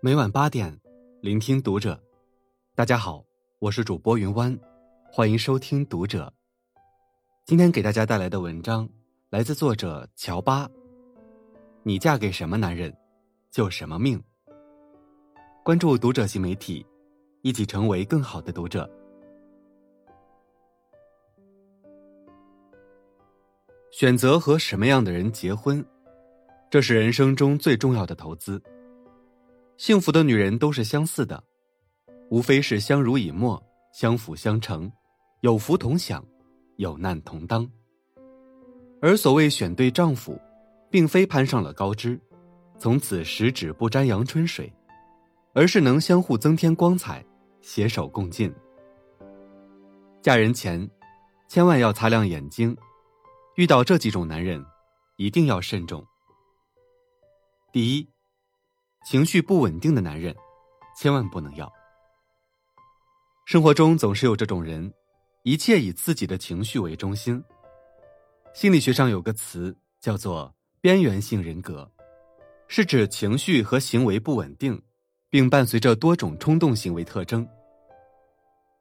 每晚八点，聆听读者。大家好，我是主播云湾，欢迎收听读者。今天给大家带来的文章来自作者乔巴。你嫁给什么男人，就什么命。关注读者新媒体，一起成为更好的读者。选择和什么样的人结婚，这是人生中最重要的投资。幸福的女人都是相似的，无非是相濡以沫、相辅相成、有福同享、有难同当。而所谓选对丈夫，并非攀上了高枝，从此十指不沾阳春水，而是能相互增添光彩，携手共进。嫁人前，千万要擦亮眼睛，遇到这几种男人，一定要慎重。第一。情绪不稳定的男人，千万不能要。生活中总是有这种人，一切以自己的情绪为中心。心理学上有个词叫做“边缘性人格”，是指情绪和行为不稳定，并伴随着多种冲动行为特征。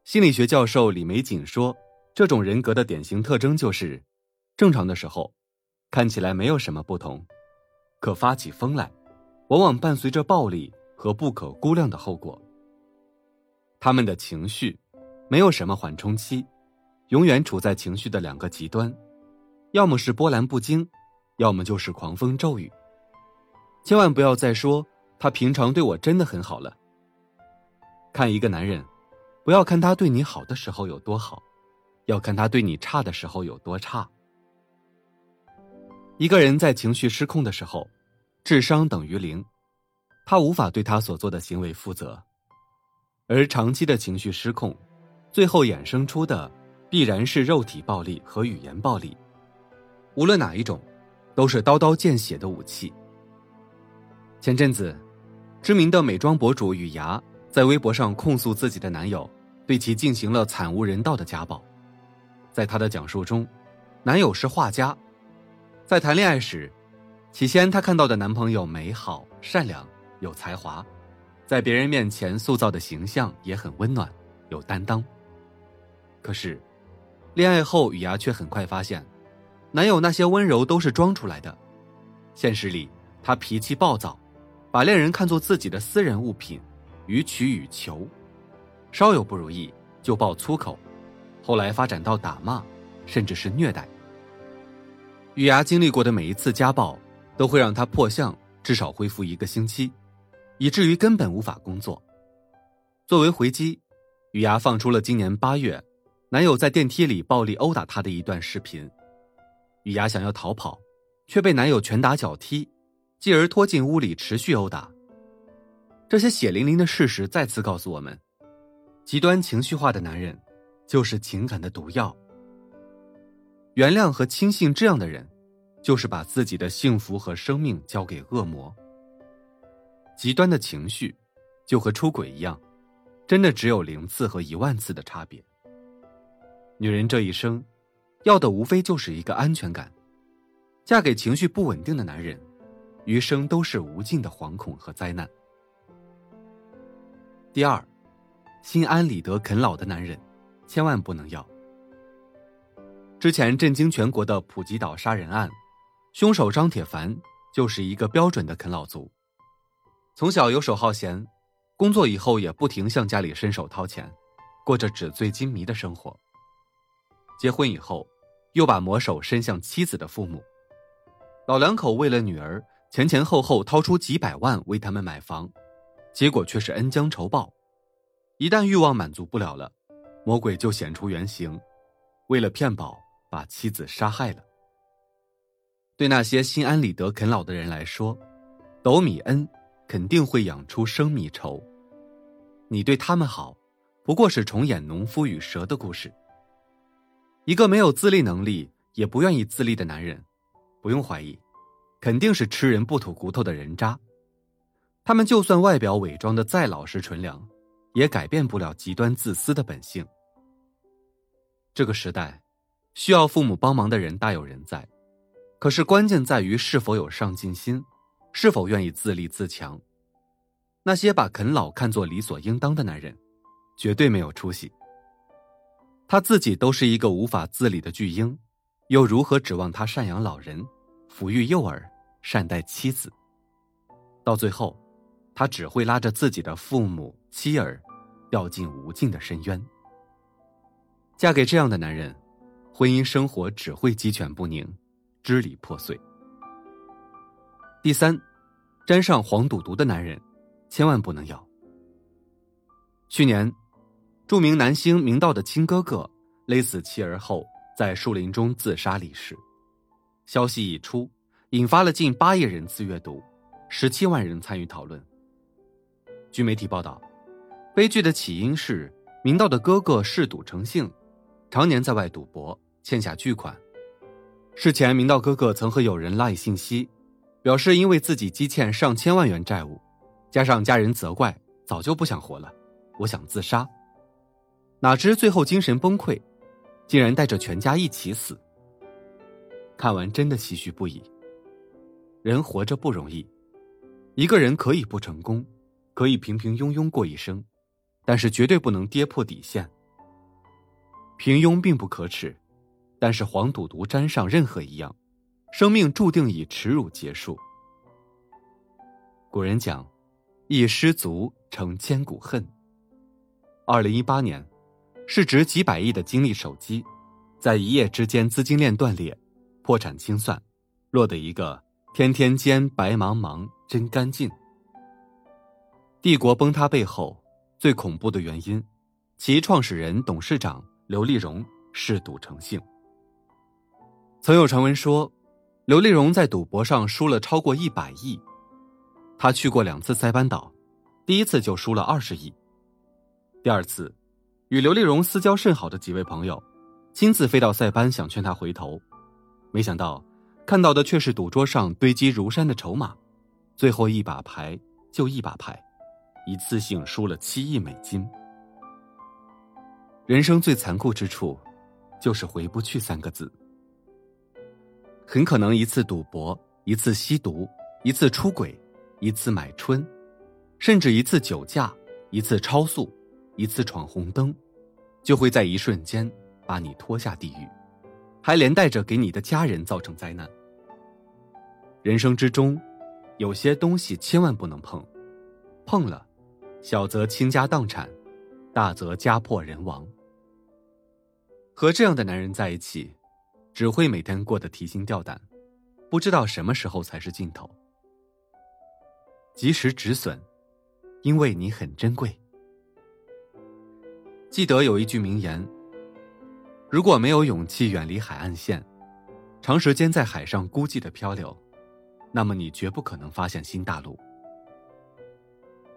心理学教授李玫瑾说，这种人格的典型特征就是：正常的时候，看起来没有什么不同，可发起疯来。往往伴随着暴力和不可估量的后果。他们的情绪没有什么缓冲期，永远处在情绪的两个极端，要么是波澜不惊，要么就是狂风骤雨。千万不要再说他平常对我真的很好了。看一个男人，不要看他对你好的时候有多好，要看他对你差的时候有多差。一个人在情绪失控的时候。智商等于零，他无法对他所做的行为负责，而长期的情绪失控，最后衍生出的必然是肉体暴力和语言暴力，无论哪一种，都是刀刀见血的武器。前阵子，知名的美妆博主雨芽在微博上控诉自己的男友对其进行了惨无人道的家暴，在她的讲述中，男友是画家，在谈恋爱时。起先，她看到的男朋友美好、善良、有才华，在别人面前塑造的形象也很温暖、有担当。可是，恋爱后，雨芽却很快发现，男友那些温柔都是装出来的。现实里，他脾气暴躁，把恋人看作自己的私人物品，予取予求，稍有不如意就爆粗口，后来发展到打骂，甚至是虐待。雨芽经历过的每一次家暴。都会让他破相，至少恢复一个星期，以至于根本无法工作。作为回击，雨芽放出了今年八月，男友在电梯里暴力殴打她的一段视频。雨芽想要逃跑，却被男友拳打脚踢，继而拖进屋里持续殴打。这些血淋淋的事实再次告诉我们：极端情绪化的男人，就是情感的毒药。原谅和轻信这样的人。就是把自己的幸福和生命交给恶魔。极端的情绪，就和出轨一样，真的只有零次和一万次的差别。女人这一生，要的无非就是一个安全感。嫁给情绪不稳定的男人，余生都是无尽的惶恐和灾难。第二，心安理得啃老的男人，千万不能要。之前震惊全国的普吉岛杀人案。凶手张铁凡就是一个标准的啃老族，从小游手好闲，工作以后也不停向家里伸手掏钱，过着纸醉金迷的生活。结婚以后，又把魔手伸向妻子的父母，老两口为了女儿前前后后掏出几百万为他们买房，结果却是恩将仇报。一旦欲望满足不了了，魔鬼就显出原形，为了骗保把妻子杀害了。对那些心安理得啃老的人来说，斗米恩肯定会养出生米仇。你对他们好，不过是重演农夫与蛇的故事。一个没有自立能力也不愿意自立的男人，不用怀疑，肯定是吃人不吐骨头的人渣。他们就算外表伪装的再老实纯良，也改变不了极端自私的本性。这个时代，需要父母帮忙的人大有人在。可是关键在于是否有上进心，是否愿意自立自强。那些把啃老看作理所应当的男人，绝对没有出息。他自己都是一个无法自理的巨婴，又如何指望他赡养老人、抚育幼儿、善待妻子？到最后，他只会拉着自己的父母、妻儿，掉进无尽的深渊。嫁给这样的男人，婚姻生活只会鸡犬不宁，支离破碎。第三，沾上黄赌毒的男人，千万不能要。去年。著名男星明道的亲哥哥勒死妻儿后，在树林中自杀离世。消息一出，引发了近八亿人次阅读，十七万人参与讨论。据媒体报道，悲剧的起因是明道的哥哥嗜赌成性，常年在外赌博，欠下巨款。事前，明道哥哥曾和友人拉以信息，表示因为自己积欠上千万元债务，加上家人责怪，早就不想活了，我想自杀。哪知最后精神崩溃，竟然带着全家一起死。看完真的唏嘘不已。人活着不容易，一个人可以不成功，可以平平庸庸过一生，但是绝对不能跌破底线。平庸并不可耻，但是黄赌毒沾上任何一样，生命注定以耻辱结束。古人讲：“一失足成千古恨。”二零一八年。市值几百亿的金立手机，在一夜之间资金链断裂，破产清算，落得一个天天间白茫茫真干净。帝国崩塌背后最恐怖的原因，其创始人董事长刘立荣嗜赌成性。曾有传闻说，刘立荣在赌博上输了超过一百亿。他去过两次塞班岛，第一次就输了二十亿，第二次。与刘立荣私交甚好的几位朋友，亲自飞到塞班想劝他回头，没想到看到的却是赌桌上堆积如山的筹码，最后一把牌就一把牌，一次性输了七亿美金。人生最残酷之处，就是回不去三个字。很可能一次赌博，一次吸毒，一次出轨，一次买春，甚至一次酒驾，一次超速。一次闯红灯，就会在一瞬间把你拖下地狱，还连带着给你的家人造成灾难。人生之中，有些东西千万不能碰，碰了，小则倾家荡产，大则家破人亡。和这样的男人在一起，只会每天过得提心吊胆，不知道什么时候才是尽头。及时止损，因为你很珍贵。记得有一句名言：“如果没有勇气远离海岸线，长时间在海上孤寂的漂流，那么你绝不可能发现新大陆。”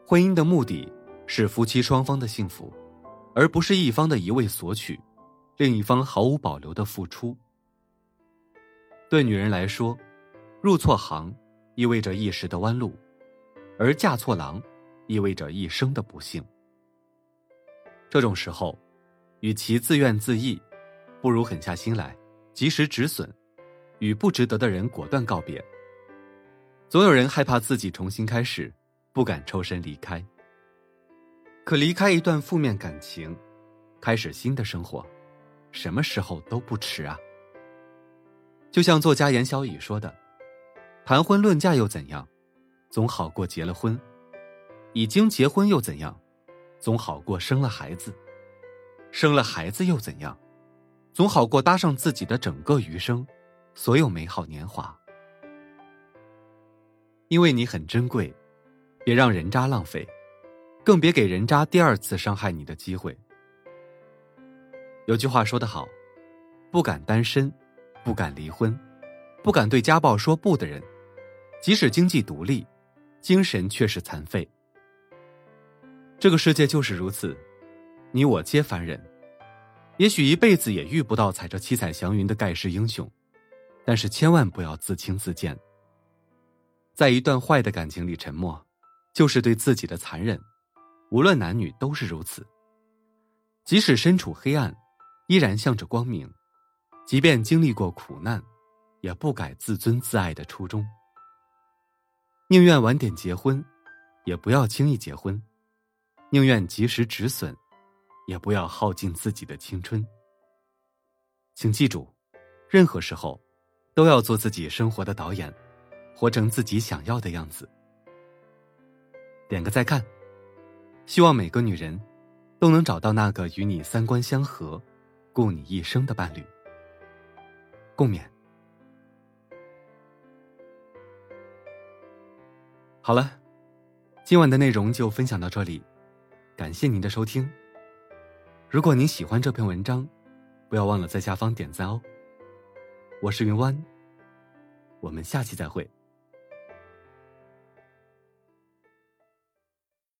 婚姻的目的是夫妻双方的幸福，而不是一方的一味索取，另一方毫无保留的付出。对女人来说，入错行意味着一时的弯路，而嫁错郎意味着一生的不幸。这种时候，与其自怨自艾，不如狠下心来，及时止损，与不值得的人果断告别。总有人害怕自己重新开始，不敢抽身离开。可离开一段负面感情，开始新的生活，什么时候都不迟啊！就像作家严小雨说的：“谈婚论嫁又怎样，总好过结了婚；已经结婚又怎样？”总好过生了孩子，生了孩子又怎样？总好过搭上自己的整个余生，所有美好年华。因为你很珍贵，别让人渣浪费，更别给人渣第二次伤害你的机会。有句话说得好：不敢单身，不敢离婚，不敢对家暴说不的人，即使经济独立，精神却是残废。这个世界就是如此，你我皆凡人，也许一辈子也遇不到踩着七彩祥云的盖世英雄，但是千万不要自轻自贱。在一段坏的感情里沉默，就是对自己的残忍。无论男女都是如此。即使身处黑暗，依然向着光明；即便经历过苦难，也不改自尊自爱的初衷。宁愿晚点结婚。也不要轻易结婚，宁愿及时止损，也不要耗尽自己的青春。请记住，任何时候都要做自己生活的导演，活成自己想要的样子。点个再看，希望每个女人都能找到那个与你三观相合、顾你一生的伴侣。共勉。好了，今晚的内容就分享到这里，感谢您的收听。如果您喜欢这篇文章，不要忘了在下方点赞哦。我是云湾，我们下期再会。